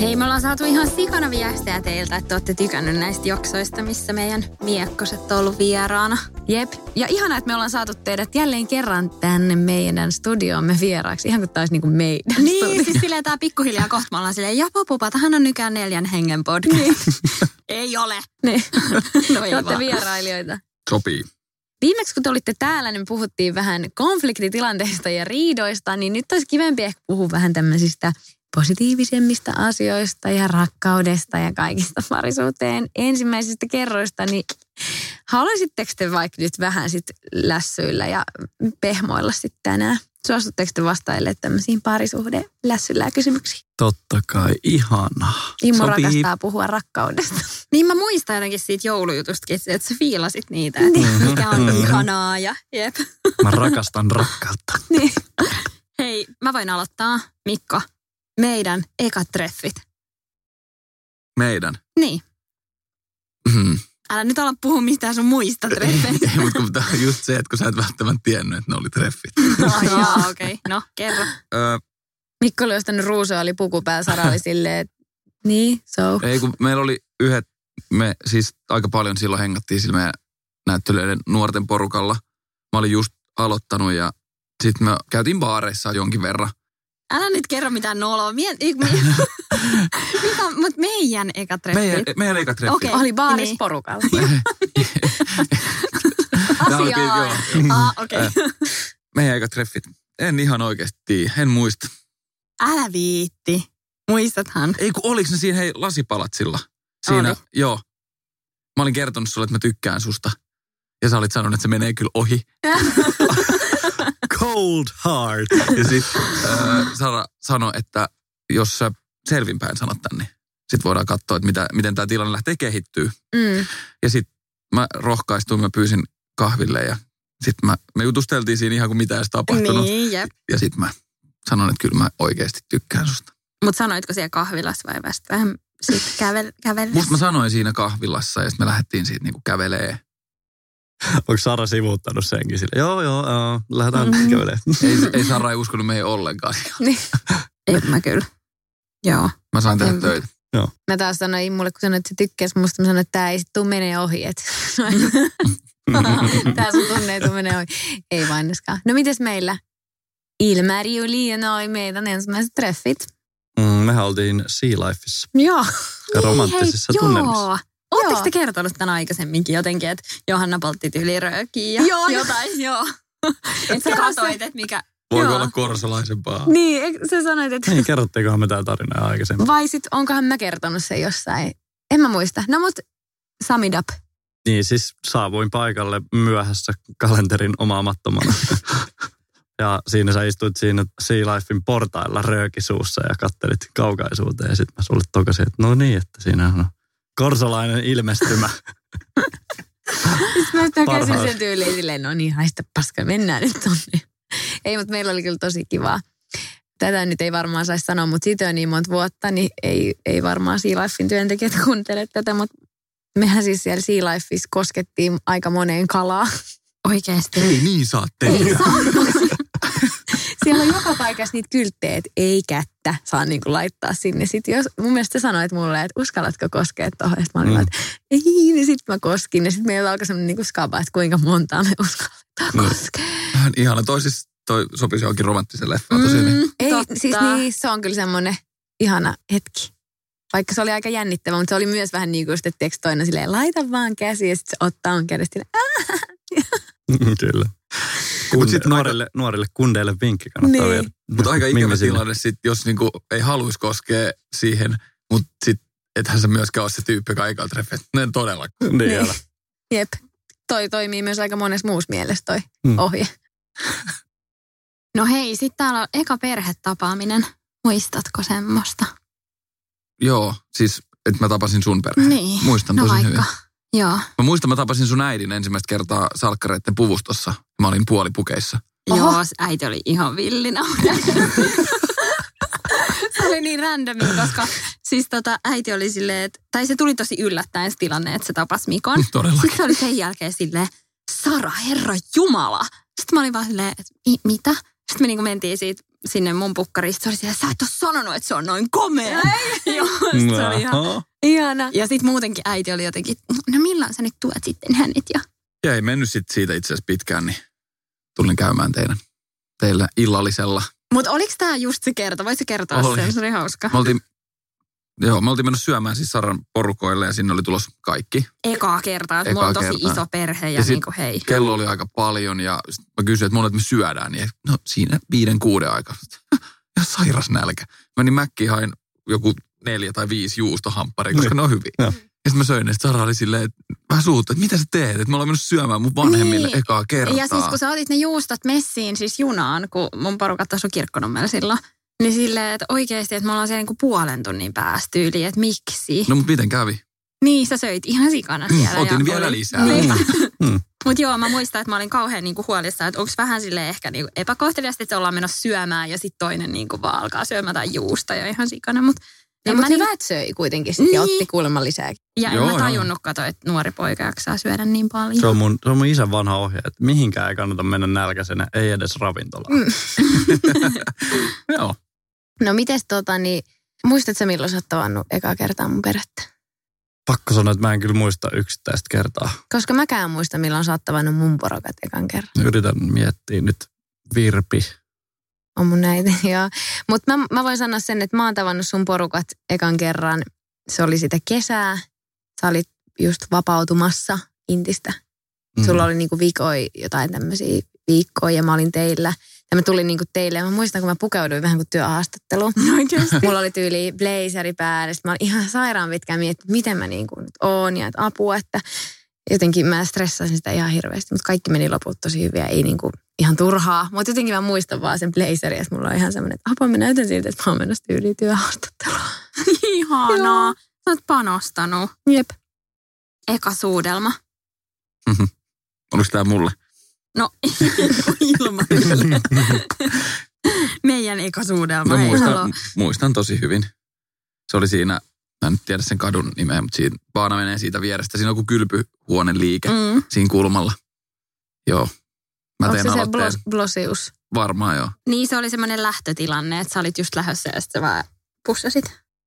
Hei, me ollaan saatu ihan sikana viestejä teiltä, että olette tykännyt näistä jaksoista, missä meidän miekkoset on ollut vieraana. Jep. Ja ihana, että me ollaan saatu teidät jälleen kerran tänne meidän studioomme vieraaksi. Ihan kuin taisi niinku meidän Niin, studio. siis silleen tää pikkuhiljaa kohta me ollaan silleen, ja papupa, tähän on nykään neljän hengen podcast. Niin. Ei ole. Niin. No ei Te olette vaan. vierailijoita. Sopii. Viimeksi kun te olitte täällä, niin puhuttiin vähän konfliktitilanteista ja riidoista, niin nyt olisi kivempi ehkä puhua vähän tämmöisistä positiivisemmista asioista ja rakkaudesta ja kaikista parisuuteen ensimmäisistä kerroista, niin haluaisitteko te vaikka nyt vähän sit lässyillä ja pehmoilla sitten tänään? Suostutteko te vastaille tämmöisiin parisuhde lässyllä kysymyksiin? Totta kai, ihanaa. Immo Sopii. rakastaa puhua rakkaudesta. Niin mä muistan jotenkin siitä joulujutustakin, että sä fiilasit niitä, että mikä on ihanaa ja jep. Mä rakastan rakkautta. niin. Hei, mä voin aloittaa. Mikko, meidän ekat treffit. Meidän. Niin. Mm. Älä nyt ala puhua mistään sun muista treffeistä. Ei, mutta kun just se, että kun sä et välttämättä tiennyt, että ne oli treffit. Ai jaa, okei. Okay. No, kerro. Öö, Mikko oli ostanut ruusua, oli puku päällä, Sara oli silleen, että niin, so. ei, kun meillä oli yhdet, me siis aika paljon silloin hengattiin sillä meidän näyttelijöiden nuorten porukalla. Mä olin just aloittanut ja sitten me käytiin baareissa jonkin verran. Älä nyt kerro mitään noloa. Mie, mi, mikä, mut meidän ekat treffit. Meidän, meidän eka treffit. Okei. Oli baarissa Niin. porukalla. Asiaa. joo. Ah, okei. Äh. Meidän eka treffit. En ihan oikeasti tiedä, en muista. Älä viitti. Muistathan. Ei kun oliks ne siinä hei lasipalatsilla? Siinä, Oli. joo. Mä olin kertonut sulle, että mä tykkään susta. Ja sä olit sanonut, että se menee kyllä ohi. Cold heart. Ja sit äh, Sara sanoi, että jos sä selvinpäin sanot tän, niin sit voidaan katsoa, että mitä, miten tämä tilanne lähtee kehittyy. Mm. Ja sit mä rohkaistuin, mä pyysin kahville ja sit mä, me jutusteltiin siinä ihan kuin mitä olisi tapahtunut. Niin, jep. Ja sit mä sanoin, että kyllä mä oikeasti tykkään susta. Mutta sanoitko siellä kahvilassa vai vasta vähän sitten kävel, kävel. Musta mä sanoin siinä kahvilassa ja sitten me lähdettiin siitä niinku kävelee. Onko Sara sivuuttanut senkin sille? Joo, joo, joo lähdetään mm-hmm. kävelemään. Ei, ei Sara ei uskonut meihin ollenkaan. Ei, mä kyllä. Joo. Mä sain tehdä En- töitä. Mä taas sanoin Immulle, kun sanoin, että se tykkäsi musta, mä sanoin, että tää ei sit tuu menee ohi. Et. tää sun tunne ei tuu menee ohi. Ei mainoskaan. No mites meillä? Ilmari Juliana oli meidän ensimmäiset treffit. Mm, mehän oltiin Sea Lifeissa Joo. ja romanttisissa tunnelmissa. Joo. Oletteko te kertonut tämän aikaisemminkin jotenkin, että Johanna poltti tyyli röökiä ja Joo, jotain, joo. Että sä se. katoit, että mikä... Voiko Joo. olla korsalaisempaa? Niin, eikö sä sanoit, että... Niin, kerrotteikohan me tämä tarina aikaisemmin. Vai sit onkohan mä kertonut sen jossain? En mä muista. No mut sum it up. Niin, siis saavuin paikalle myöhässä kalenterin omaamattomana. ja siinä sä istuit siinä Sea Lifein portailla röökisuussa ja kattelit kaukaisuuteen. Ja sitten mä sulle tokasin, että no niin, että siinä on korsalainen ilmestymä. Sitten mä tökäsin Parhaat. sen tyyliin silleen, no niin, haista paska, mennään nyt tonne. Ei, mutta meillä oli kyllä tosi kivaa. Tätä nyt ei varmaan saisi sanoa, mutta siitä on niin monta vuotta, niin ei, ei varmaan Sea Lifein työntekijät kuuntele tätä, mutta mehän siis siellä Sea Lifeissa koskettiin aika moneen kalaa. Oikeesti. Ei niin saa Ei tehdä. saa. Siellä on joka paikassa niitä kylttejä, että ei kättä saa niinku laittaa sinne. Sitten jos, mun mielestä sanoit mulle, että uskallatko koskea tuohon. Sitten mä olin Mm. mm. että ei, niin sitten mä koskin. Ja sitten meillä alkoi semmoinen niinku skaba, että kuinka montaa me uskalletaan No. koskea. Vähän ihana. Toi, siis, toi sopisi johonkin romanttiseen leffaan tosi. Mm, Ei, totta. siis niin, se on kyllä semmoinen ihana hetki. Vaikka se oli aika jännittävä, mutta se oli myös vähän niin kuin että tiedätkö, toinen silleen, laita vaan käsi ja sitten se ottaa mun kädestä Kyllä. Mut Kunde, sit nuorille, nuorille kundeille vinkki kannattaa Niin. viedä. Mutta aika ikävä Mimmisille. tilanne sit, jos niinku ei haluaisi koskea siihen, mutta sit ethän sä myöskään ole se tyyppi, joka eikä treffet. Ne en todella. Niin, älä. Jep. Toi toimii myös aika monessa muussa mielessä toi Mm. ohje. No hei, sitten täällä on eka perhetapaaminen. Muistatko semmoista? Joo, siis että mä tapasin sun perheen. Niin. Muistan no tosi vaikka. hyvin. Joo. Mä muistan, mä tapasin sun äidin ensimmäistä kertaa salkkareiden puvustossa. Mä olin puolipukeissa. Oho. Joo, äiti oli ihan villinä. se oli niin randomi, koska siis tota, äiti oli silleen, että, tai se tuli tosi yllättäen se tilanne, että se tapasi Mikon. Todellakin. Sitten se oli sen jälkeen silleen, Sara, herra Jumala. Sitten mä olin vaan silleen, että "Mi- mitä? Sitten me niinku mentiin siitä sinne mun pukkarista. Se oli silleen, sä et ole sanonut, että se on noin komea. Joo, se oli ihan ihana. Ja sitten muutenkin äiti oli jotenkin, no milloin sä nyt tuet sitten hänet? Ja Ja ei mennyt sit siitä itse asiassa pitkään, niin tulin käymään teidän, teillä illallisella. Mutta oliko tämä just se kerta? Voitko kertoa Oli. sen? Se oli hauska. Me oltiin, joo, me oltiin mennyt syömään siis Saran porukoille ja sinne oli tulos kaikki. Ekaa kertaa, että mulla on tosi kertaa. iso perhe ja, Ja ja sit- niinku hei. Kello oli aika paljon ja mä kysyin, että monet me syödään. Niin no siinä viiden kuuden aikaa. Ja sairas nälkä. Menin mäkkiin hain joku neljä tai viisi juustohampparia, koska Niin. ne on hyviä. Joo. Ja sitten mä söin ne, sit Sara oli silleen, että vähän suutta, että mitä sä teet? Että me ollaan mennyt syömään mun vanhemmille Niin. ekaa kertaa. Ja siis kun sä otit ne juustot messiin, siis junaan, kun mun porukat asui kirkkonummella silloin, niin silleen, että oikeasti, että me ollaan siellä niinku puolen tunnin päästä yli, että miksi. No mutta miten kävi? Niin, sä söit ihan sikana siellä. Otin ja vielä oli- lisää. Niinpä. Mm. Mutta joo, mä muistan, että mä olin kauhean niinku huolissaan, että onko vähän sille ehkä niinku epäkohteliasta, että ollaan menossa syömään ja sitten toinen niinku vaan alkaa syömään tai juusta ja ihan sikana. Mutta No, en mutta mä hyvä, niin, että söi kuitenkin sit ja Niin. otti kuulemma lisää. ja en Joo, mä joo. tajunnut kato, että nuori poika jaksaa syödä niin paljon. Se on, mun, se on mun isän vanha ohje, että mihinkään ei kannata mennä nälkäisenä, ei edes ravintolaan. Mm. Joo. No mites tota niin, muistatko milloin sä oot tavannut ekaa kertaa mun perhettä? Pakko sanoa, että mä en kyllä muista yksittäistä kertaa. Koska mäkään muista milloin sä oot tavannut mun porukat ekan kerran. Yritän miettiä nyt Virpi. On mun näitä, joo. Mutta mä, mä voin sanoa sen, että mä oon tavannut sun porukat ekan kerran. Se oli sitä kesää. Sä olit just vapautumassa Intistä. Mm. Sulla oli niinku viikoi jotain tämmöisiä viikkoja ja mä olin teillä. Ja mä tulin niinku teille ja mä muistan, kun mä pukeuduin vähän kuin työhaastatteluun. Oikeasti. Mulla oli tyyli blazeri päällä. Sitten mä olin ihan sairaan pitkään miettinyt, miten mä niinku nyt oon ja että apua, että jotenkin mä stressasin sitä ihan hirveästi. Mutta kaikki meni loput tosi hyvin ja ei niinku ihan turhaa. Mutta jotenkin mä muistan vaan sen blazerin, että mulla on ihan semmoinen, että apua mä näytän siltä, että mä oon menossa tyyliin työhaastatteluun. Ihanaa. Sä oot panostanut. Jep. Eka suudelma. Oliko tämä mulle? No, ilman. Meidän eka suudelma. No, hei, muistan, muistan tosi hyvin. Se oli siinä, mä en nyt tiedä sen kadun nimeä, mutta siinä, Baana menee siitä vierestä. Siinä on joku kylpyhuoneen liike Mm. siinä kulmalla. Joo. Mä Onko teen se se aloitteen. blos, blosius? Varmaan joo. Niin se oli semmoinen lähtötilanne, että sä olit just lähdössä ja sitten sä vaan pussasit.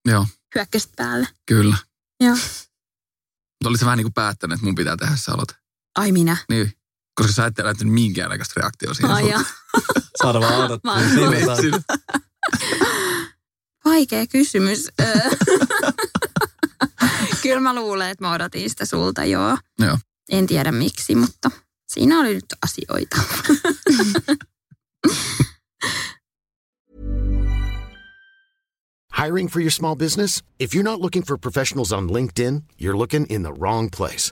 Joo, Hyökkäsit päälle. kyllä. Joo. Mutta oli se vähän niin kuin päättänyt, että mun pitää tehdä se aloite. Ai minä. Niin, koska sä et näyttänyt minkäännäköistä reaktiota siinä. Ai ja. Saada vaan odottaa. Mä- Niin, Vaikea kysymys. Kyllä mä luulen, että mä odotin sitä sulta, joo. Joo. En tiedä miksi, mutta siinä oli nyt asioita. Hiring for your small business? If you're not looking for professionals on LinkedIn, you're looking in the wrong place.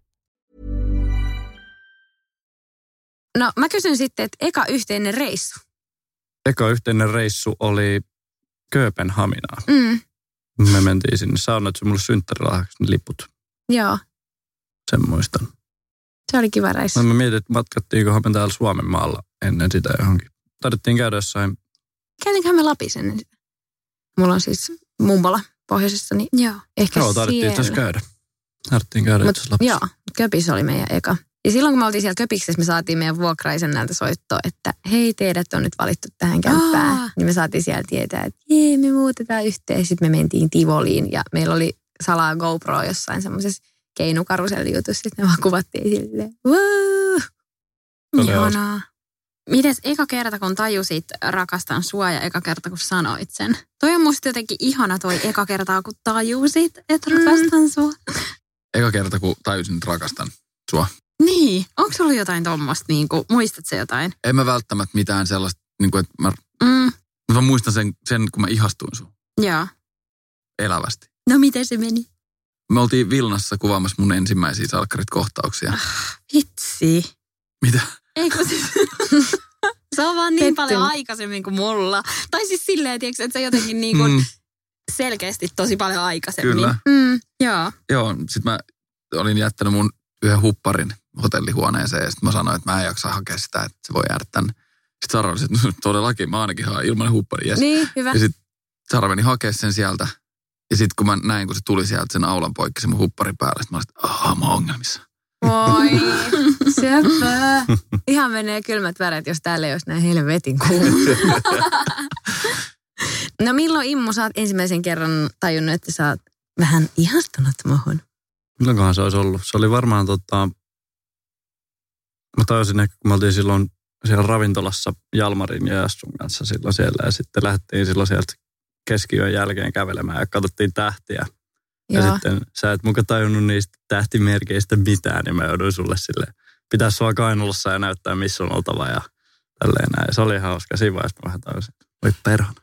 No mä kysyn sitten, että eka yhteinen reissu. Eka yhteinen reissu oli Kööpenhaminaan. Mm, Me mentiin sinne. Sä annoit mulle synttärilahjaksi ne liput. joo. Sen muistan. Se oli kiva reissu. No mä mietin, että matkattiinkohan me täällä Suomen maalla ennen sitä johonkin. Taidettiin käydä jossain. Käytinköhän me Lapissa ennen sitä? Mulla on siis mummola pohjoisessa, niin Joo. ehkä Joo, taidettiin itse asiassa käydä. Taidettiin käydä Mut, joo, Köpis oli meidän eka. Ja silloin kun me oltiin siellä Köpiksessä, me saatiin meidän vuokraisen näiltä soittoa, että hei teidät on nyt valittu tähän kämppään. Aa. Niin me saatiin siellä tietää, että jee me muutetaan yhteen. Sitten me mentiin Tivoliin ja meillä oli salaa GoPro jossain semmoisessa keinukarusellijutussa. Sitten me vaan kuvattiin silleen, oli Ihanaa. Mites eka kerta, kun tajusit rakastan sua ja eka kerta, kun sanoit sen? Toi on musta jotenkin ihana toi eka kertaa, kun tajusit, että rakastan sua. Eka kerta, kun tajusin, että rakastan sua. Niin. Onko sulla jotain tommoista, niin kuin, muistat se jotain? En mä välttämättä mitään sellaista, niin kuin, että mä, Mm, mä muistan sen, sen, kun mä ihastuin sun joo. elävästi. No miten se meni? Me oltiin Vilnassa kuvaamassa mun ensimmäisiä salkkarit-kohtauksia. Vitsi. Mitä? Ei kun siis... se on vaan niin Pettynyt. paljon aikaisemmin kuin mulla. Tai siis silleen, tiiäks, että se jotenkin niin kuin Mm, selkeästi tosi paljon aikaisemmin. kyllä. Mm, joo. Joo, sit mä olin jättänyt mun yhden hupparin hotellihuoneeseen ja sit mä sanoin, että mä en jaksa hakea sitä, että se voi jäädä tänne. Sitten Sara oli, että no, todellakin mä ainakin haan ilman huppari. Yes. Niin, hyvä. Ja sitten Sara meni hakea sen sieltä. Ja sitten kun mä näin, kun se tuli sieltä sen aulan poikki, se mun huppari päälle, sit mä olin, että aah, mä oon ongelmissa. Voi, söpö. Ihan menee kylmät väret, jos täällä ei olisi näin helvetin kuuma. no milloin Immu sä oot ensimmäisen kerran tajunnut, että sä oot vähän ihastunut muhun? Milloinkohan se olisi ollut? Se oli varmaan tota... Mä tajusin ehkä, kun me oltiin silloin siellä ravintolassa Jalmarin ja Jassun kanssa silloin siellä. Ja sitten lähdettiin silloin sieltä keskiyön jälkeen kävelemään ja katsottiin tähtiä. Ja Joo. sitten sä et muka tajunnut niistä tähtimerkeistä mitään, niin mä jouduin sulle sille pitää sua kainalossa ja näyttää, missä on oltava ja tälleen näin. Ja se oli hauska. Siinä vaiheessa mä vähän tajusin, voi perhana.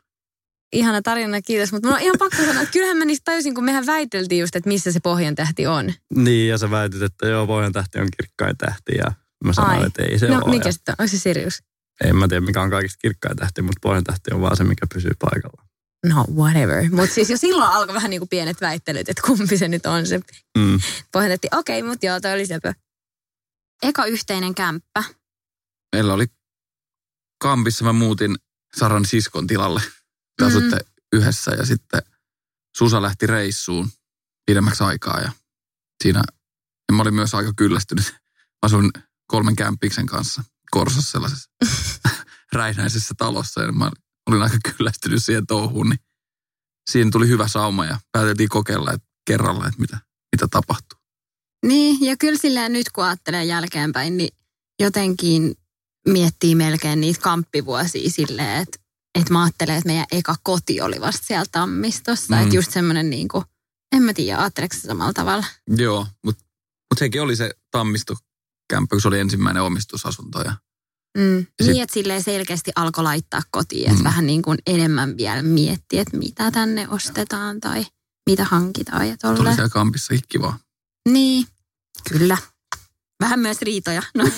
Ihana tarina, kiitos. Mutta mulla on ihan pakko sanoa, että kyllähän mä niistä tajusin, kun mehän väiteltiin just, että missä se pohjan tähti on. Niin, ja sä väitit, että joo, pohjan tähti on kirkkain tähti ja mä sanoin, että ei se no ole. mikä Ja sitten on? Onko se Sirius? En mä tiedä, mikä on kaikista kirkkain tähti, mutta pohjan tähti on vaan se, mikä pysyy paikalla. No whatever. Mutta siis jo silloin alkoi vähän niin kuin pienet väittelyt, että kumpi se nyt on se Mm. pohjan tähti. Okei, mutta joo, toi oli sepö. Eka yhteinen kämppä. Meillä oli Kampissa, mä muutin Saran siskon tilalle. Te Mhm. asutte yhdessä ja sitten Susa lähti reissuun pidemmäksi aikaa ja siinä ja mä olin myös aika kyllästynyt. Mä asuin kolmen kämppiksen kanssa Korsassa sellaisessa räinäisessä talossa ja mä olin aika kyllästynyt siihen touhuun, niin siinä tuli hyvä sauma ja pääteltiin kokeilla että kerralla, että mitä, mitä tapahtuu. Niin, ja kyllä silleen nyt kun ajattelee jälkeenpäin, niin jotenkin miettii melkein niitä kamppivuosia silleen, että, että mä ajattelen, että meidän eka koti oli vasta siellä Tammistossa. Mm. Että just semmoinen niin kuin, en mä tiedä, ajatteleeko se samalla tavalla? Joo, mutta mut sekin oli se Tammisto-kämppä, kun se oli ensimmäinen omistusasunto ja Mm. sit- Niin, että silleen selkeästi alkoi laittaa kotiin, että Mm. vähän niin kuin enemmän vielä miettiä, että mitä tänne ostetaan tai mitä hankitaan ja tuli tolleen. siellä Kampissakin kivaa. Niin, kyllä. Vähän myös riitoja. No.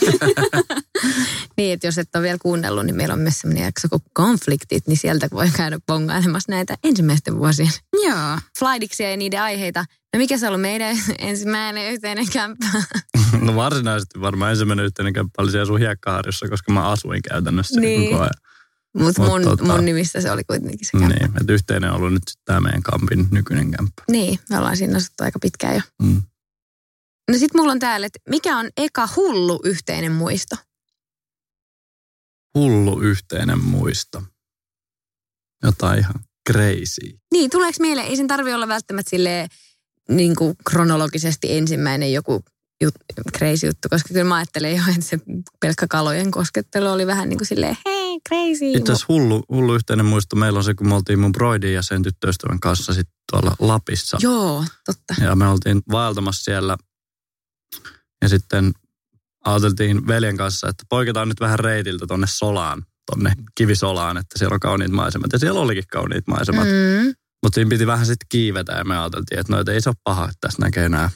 Niin, että jos et ole vielä kuunnellut, niin meillä on myös sellainen jakso kuin konfliktit, niin sieltä voi käydä bongailemassa näitä ensimmäisten vuosien Joo. flightiksi ja niiden aiheita. No mikä se on ollut meidän ensimmäinen yhteinen kämppä? No varsinaisesti varmaan ensimmäinen yhteinen kämppä oli siellä sun hiekkaharjussa, koska mä asuin käytännössä Niin. koko ajan. Mutta Mut mun, tota- mun nimissä se oli kuitenkin se kämppä. Niin, että yhteinen on ollut nyt tämä meidän kampin nykyinen kämppä. Niin, me ollaan siinä asuttu aika pitkään jo. Mm. No sit mulla on täällä, että mikä on eka hullu yhteinen muisto? Hullu yhteinen muisto. Jotain ihan crazy. Niin, tuleeko mieleen, ei sen tarvi olla välttämättä silleen niin kuin kronologisesti ensimmäinen joku jut, crazy juttu, koska kyllä mä ajattelen jo, että se pelkkä kalojen koskettelu oli vähän niin kuin silleen, hei, crazy. Itse asiassa hullu, hullu yhteinen muisto meillä on se, kun me oltiin mun broidin ja sen tyttöystävän kanssa sitten tuolla Lapissa. Joo, totta. Ja me oltiin vaeltamassa siellä. Ja sitten ajateltiin veljen kanssa, että poiketaan nyt vähän reitiltä tonne Solaan, tonne Kivisolaan, että siellä on kauniit maisemat. Ja siellä olikin kauniit maisemat. Mm. Mutta siinä piti vähän sitten kiivetä ja me ajateltiin, että noita ei se ole paha, että tässä näkee nämä.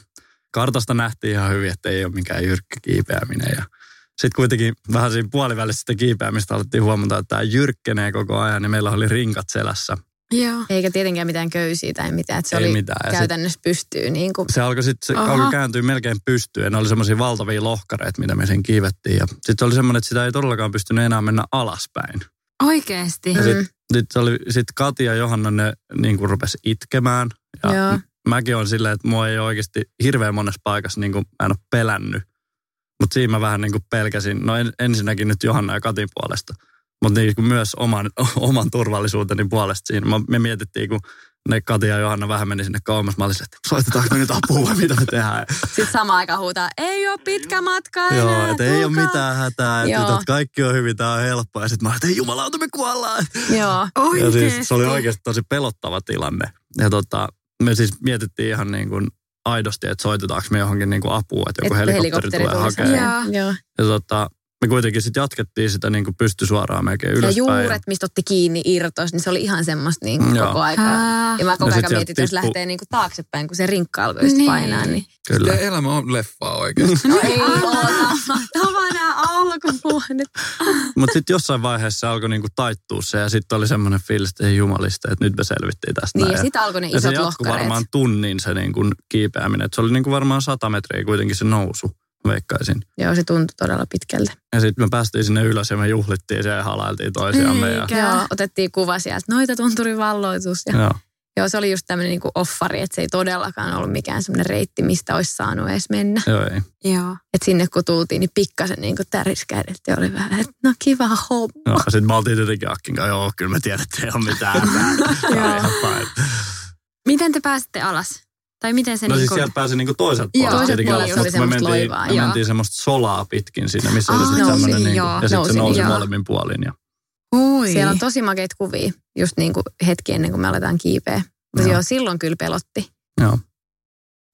Kartasta nähtiin ihan hyvin, että ei ole mikään jyrkkä kiipeäminen. Ja sitten kuitenkin vähän siinä puolivälissä sitä kiipeämistä alettiin huomata, että tämä jyrkkenee koko ajan. Ja meillä oli rinkat selässä. Joo. Eikä tietenkään mitään köysiä tai mitään, että se Ei oli mitään. Ja sit- käytännössä pystyy niin kuin, Se alkoi sitten, se Aha. alkoi kääntyä melkein pystyyn. Ne oli semmoisia valtavia lohkareita, mitä me sen kiivettiin. Ja sitten oli semmoinen, että sitä ei todellakaan pystynyt enää mennä alaspäin. Oikeesti. Ja sitten sit se oli, sit Kati ja Johanna ne niin kuin rupesi itkemään. Ja Joo. mäkin on silleen, että mua ei oikeasti hirveän monessa paikassa niin kuin, mä en ole pelännyt. Mutta siinä mä vähän niin kuin pelkäsin, no en, ensinnäkin nyt Johanna ja Katin puolesta, mutta niin kuin myös oman, oman turvallisuuteni puolesta siinä. Me mietittiin, kun ne Kati ja Johanna vähän meni sinne kauemmas, mä olin että soitetaanko me nyt apua vai mitä me tehdään. sitten samaan aikaan huutaa, ei ole pitkä matka enää, Joo, että ei ole tulkaa." mitään hätää, että, kaikki on hyvin, tämä on helppoa. Ja sitten mä olin, että ei jumalauta, me kuollaan. Joo. Ja siis se oli oikeasti tosi pelottava tilanne. Ja tota, me siis mietittiin ihan niin kuin aidosti, että soitetaanko me johonkin niin kuin apua, että joku Että helikopteri, tulee tulisi hakemaan. Joo. Ja tota, me kuitenkin sitten jatkettiin sitä niin kuin pystysuoraan melkein Ja ylöspäin. juuret, mistä otti kiinni irtos, niin se oli ihan semmoista niin kuin Joo. koko aikaa. Ja mä koko Ja sit ajan mietin, että jos lähtee niin kuin taaksepäin, kun se rinkka alkoi just Niin. painaa, niin... Kyllä. Teidän elämä on leffaa oikeasti. No ei Mahtavaa nämä alkuvuodet. Mutta sitten jossain vaiheessa se alkoi niinku taittua se ja sitten oli semmoinen fiilis, että ei jumalista, että nyt me selvittiin tästä. Niin, näin. ja sitten alkoi ne ja se isot lohkareet. varmaan tunnin se niinku kiipeäminen. Et se oli niinku varmaan sata metriä kuitenkin se nousu, veikkaisin. Joo, se tuntui todella pitkältä. Ja sitten me päästiin sinne ylös ja me juhlittiin siellä ja halailtiin toisiamme. Ja, Eikä. Joo, otettiin kuva sieltä, noita tunturin valloitus. Ja, joo. joo, se oli just tämmöinen niin offari, että se ei todellakaan ollut mikään semmoinen reitti, mistä olisi saanut edes mennä. Joo, ei. Joo. Et sinne kun tultiin, niin pikkasen niin kuin täriskäidet ja oli vähän, että no kiva homma. Joo, sitten me oltiin tietenkin Akkin kanssa, joo, kyllä me tiedät, että ei ole mitään. Miten te pääsitte alas? Tai miten se No siis niinku... sieltä pääsi niinku toiselta Joo, puolelta. toiselta tietenkin puolelta oli mutta me semmoista mentiin, loivaa, me joo. mentiin semmoista solaa pitkin siinä, missä oli Ah, sitten nousi, tämmöinen, niinku, joo. ja sitten se Nousi, joo. molemmin puolin. Ja, Ui. Siellä on tosi makeita kuvia, just niin kuin hetki ennen kuin me aletaan kiipeä. Mutta Joo. joo, silloin kyllä pelotti. joo.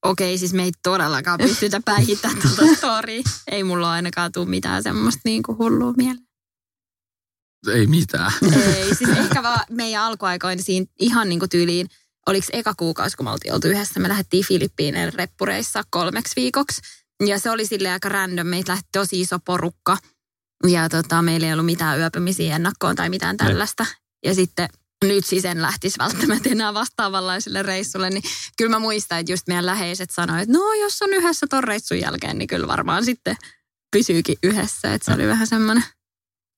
Okei, siis me ei todellakaan pystytä päihittämään tuota storia. Ei mulla ainakaan tule mitään semmoista niinku hullua mieleen. Ei mitään. Ei, siis ehkä vaan meidän alkuaikoina siinä ihan niinku tyyliin, oliko eka kuukausi, kun me oltiin oltu yhdessä, me lähdettiin Filippiineen reppureissa kolmeksi viikoksi. Ja se oli sille aika random, meitä lähti tosi iso porukka. Ja tota, meillä ei ollut mitään yöpymisiä ennakkoon tai mitään tällaista. Ja sitten nyt siis en lähtisi välttämättä enää vastaavanlaiselle reissulle, niin kyllä mä muistan, että just meidän läheiset sanoivat, että no jos on yhdessä ton reissun jälkeen, niin kyllä varmaan sitten pysyykin yhdessä. Että se oli vähän semmoinen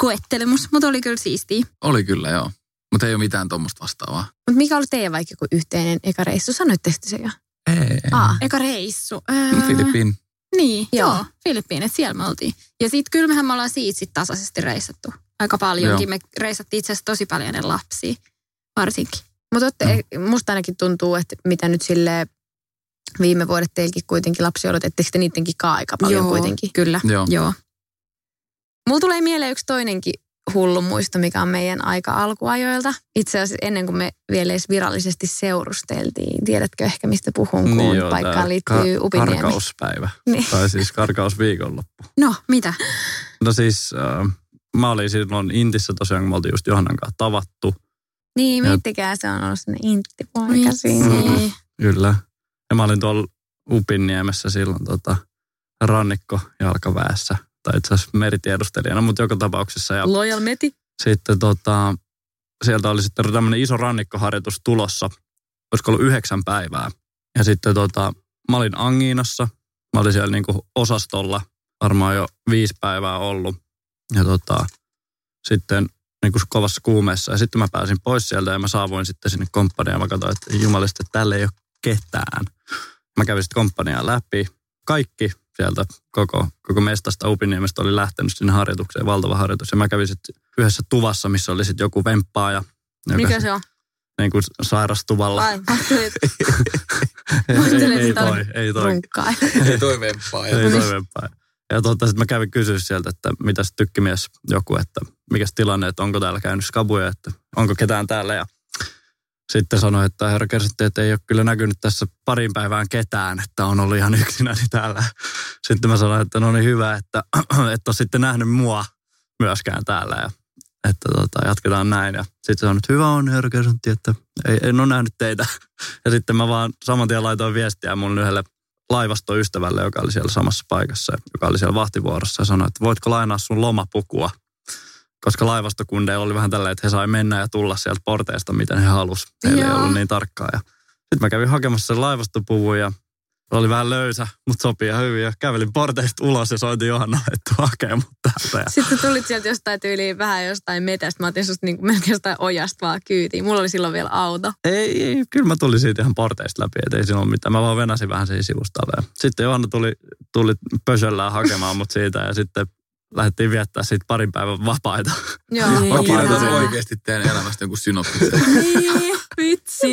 koettelemus, mutta oli kyllä siistiä. Oli kyllä, joo. Mutta ei ole mitään tuommoista vastaavaa. Mutta mikä oli teidän vaikka joku yhteinen eka reissu? Sanoitteko te se jo? Ei. Aa, Eka reissu. Öö, Filippiin. Niin, Joo. joo. Filippiinet, siellä me oltiin. Ja sitten kyllä mehän me ollaan siitä sit tasaisesti reissattu. Aika paljonkin. Joo. Me reissattiin itse asiassa tosi paljon ennen lapsia, varsinkin. Mutta musta ainakin tuntuu, että mitä nyt sille viime vuodet teilläkin kuitenkin lapsi odotettekö te niidenkin aika paljon joo, kuitenkin? Kyllä, Joo. joo. Mulla tulee mieleen yksi toinenkin hullu muisto, mikä on meidän aika alkuajoilta. Itse asiassa ennen kuin me vielä edes virallisesti seurusteltiin. Tiedätkö ehkä mistä puhun, kun Niin joo, paikkaan liittyy ka- Upiniemi? Karkauspäivä. Niin. Tai siis karkausviikonloppu. No, mitä? No siis äh, mä olin silloin Intissä tosiaan, kun me oltiin just Johannan kanssa tavattu. Niin, miettikää, se on ollut sellainen inttipoika siinä. Vitsi. Kyllä. Ja mä olin tuolla Upinniemessä silloin tota, rannikko jalkaväessä. Tai itse asiassa meritiedustelijana, mutta joka tapauksessa. Ja Loyal Meti. sitten tota, sieltä oli sitten tämmöinen iso rannikkoharjoitus tulossa. Olisiko ollut yhdeksän päivää. Ja sitten tota, mä olin Angiinassa. Mä olin siellä niinku osastolla varmaan jo viisi päivää ollut. Ja tota, sitten niinku kovassa kuumeessa. Ja sitten mä pääsin pois sieltä ja mä saavuin sitten sinne komppaniaan. Mä katsoin, että jumalista, että täällä ei ole ketään. Mä kävin sitten komppaniaan läpi. Kaikki sieltä koko, koko mestasta Upiniemestä oli lähtenyt sinne harjoitukseen, valtava harjoitus. Ja mä kävin sitten yhdessä tuvassa, missä oli sitten joku vemppaaja. joka Mikä se on? Niin kuin sairastuvalla. Ai, ei, ei, ei toi, ei toi. runkkaa. Ei toi vemppaa. Ei toi vempaa. Ja tota, sitten mä kävin kysyä sieltä, että mitäs tykkimies joku, että mikä tilanne, että onko täällä käynyt skabuja, että onko ketään täällä. Ja sitten sanoi, että herra kersitte, että ei ole kyllä näkynyt tässä parin päivään ketään, että on ollut ihan yksinäni täällä. Sitten mä sanoin, että no niin hyvä, että et ole sitten nähnyt mua myöskään täällä ja että tota, jatketaan näin. Ja sitten sanoin, että hyvä on herra kersantti, että ei, en ole nähnyt teitä. Ja sitten mä vaan saman tien laitoin viestiä mun yhdelle laivastoystävälle, joka oli siellä samassa paikassa, joka oli siellä vahtivuorossa ja sanoi, että voitko lainaa sun lomapukua koska laivastokundeilla oli vähän tällä, että he sai mennä ja tulla sieltä porteista, miten he halusivat. Heillä ei ollut niin tarkkaa. Ja sitten mä kävin hakemassa sen laivastopuvun ja se oli vähän löysä, mutta sopii ihan hyvin. Ja kävelin porteista ulos ja soitin Johanna, että hakee mut täältä. Ja Sitten tulit sieltä jostain tyyliin vähän jostain metästä. Mä otin susta niin melkein jostain ojasta vaan kyytiin. Mulla oli silloin vielä auto. Ei, ei, kyllä mä tulin siitä ihan porteista läpi, että ei siinä ollut mitään. Mä vaan venäsin vähän siinä sivustalle. Sitten Johanna tuli, tuli pösöllään hakemaan mut siitä ja sitten lähdettiin viettää siitä parin päivän vapaita. Joo. Mä Niin. kirjoitan oikeasti teidän elämästä jonkun synoptiksen. Niin, vitsi.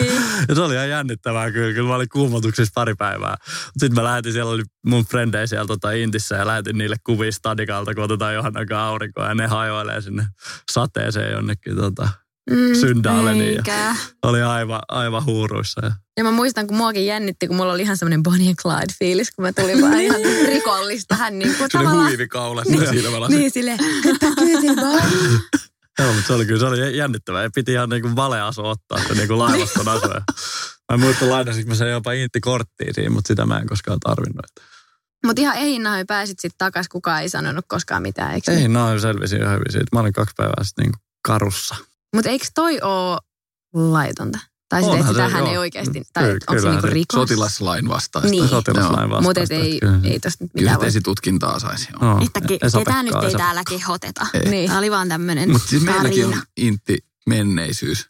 Ja se oli ihan jännittävää kyllä. Kyllä mä olin kuumotuksissa pari päivää. Sitten mä lähetin, siellä oli mun frendejä siellä tota Intissä ja lähetin niille kuvia stadikalta, kun otetaan Johanna aurinkoa ja ne hajoilee sinne sateeseen jonnekin tota, Mm. syndaaleniin. Ja Eikä. oli aivan, aivan huuruissa. Ja Ja mä muistan, kun muakin jännitti, kun mulla oli ihan semmoinen Bonnie ja Clyde fiilis, kun mä tulin vaan ihan rikollista hän niin kuin Se oli tavallaan... huivi kaulassa ja silmälasit. Niin silleen, että vaan. Joo, mutta se oli kyllä se oli jännittävää. Ja piti ihan niin kuin valeasu ottaa se niin kuin laivaston asu. Ja Mä muistan lainasinko mä sen jopa intti-korttiin siinä, mutta sitä mä en koskaan tarvinnut. Mutta ihan ei nahoin pääsit sitten takas, kukaan ei sanonut koskaan mitään, eikö? Ei, no selvisin ihan hyvin siitä. Mä olin kaksi päivää sitten niin kuin karussa. Mutta eikö toi oo laitonta? Tai sitten, että sitähän ei oikeasti, tai Kyllä, onko se kyllä niinku rikos? Sotilaslain vastaista. Niin. Sotilaslain vastaista. Mutta ei, että kyllä. ei tosta nyt Kyllä mitään voi. esitutkintaa saisi. joo. No, Että ke, ketään nyt ei täällä kehoteta. Ei. Niin. Tämä oli vaan tämmöinen Mutta siis meilläkin on intti menneisyys.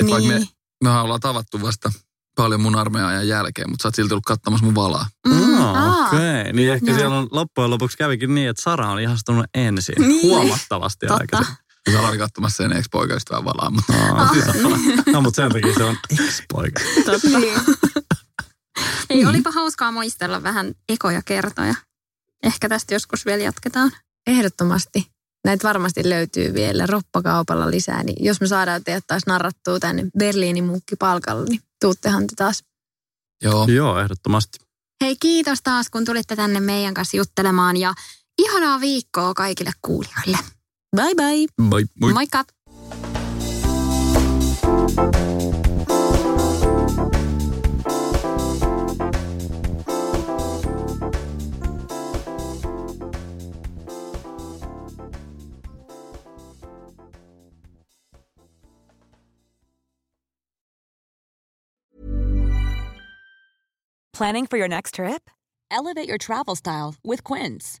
Et vaikka me, Niin. me ollaan tavattu vasta paljon mun armeijan jälkeen, mutta sä oot silti ollut katsomassa mun valaa. Mm, No, okei. Okay. Niin ehkä Joo. siellä on loppujen lopuksi kävikin niin, että Sara on ihastunut ensin. Niin. Huomattavasti aikaisemmin. Ja Sä oli katsomassa sen ex-poikaystävän valaa, mutta No, no mutta sen takia se on ex-poika. Niin. Ei, olipa hauskaa muistella vähän ekoja kertoja. Ehkä tästä joskus vielä jatketaan. Ehdottomasti. Näitä varmasti löytyy vielä roppakaupalla lisää, niin jos me saadaan teidät taas narrattua tänne Berliinin muukkipalkalle, niin tuuttehan te taas. joo. Joo, ehdottomasti. Hei, kiitos taas, kun tulitte tänne meidän kanssa juttelemaan ja ihanaa viikkoa kaikille kuulijoille. Bye bye! Moi, moi. Moikka! Planning for your next trip? Elevate your travel style with Quince.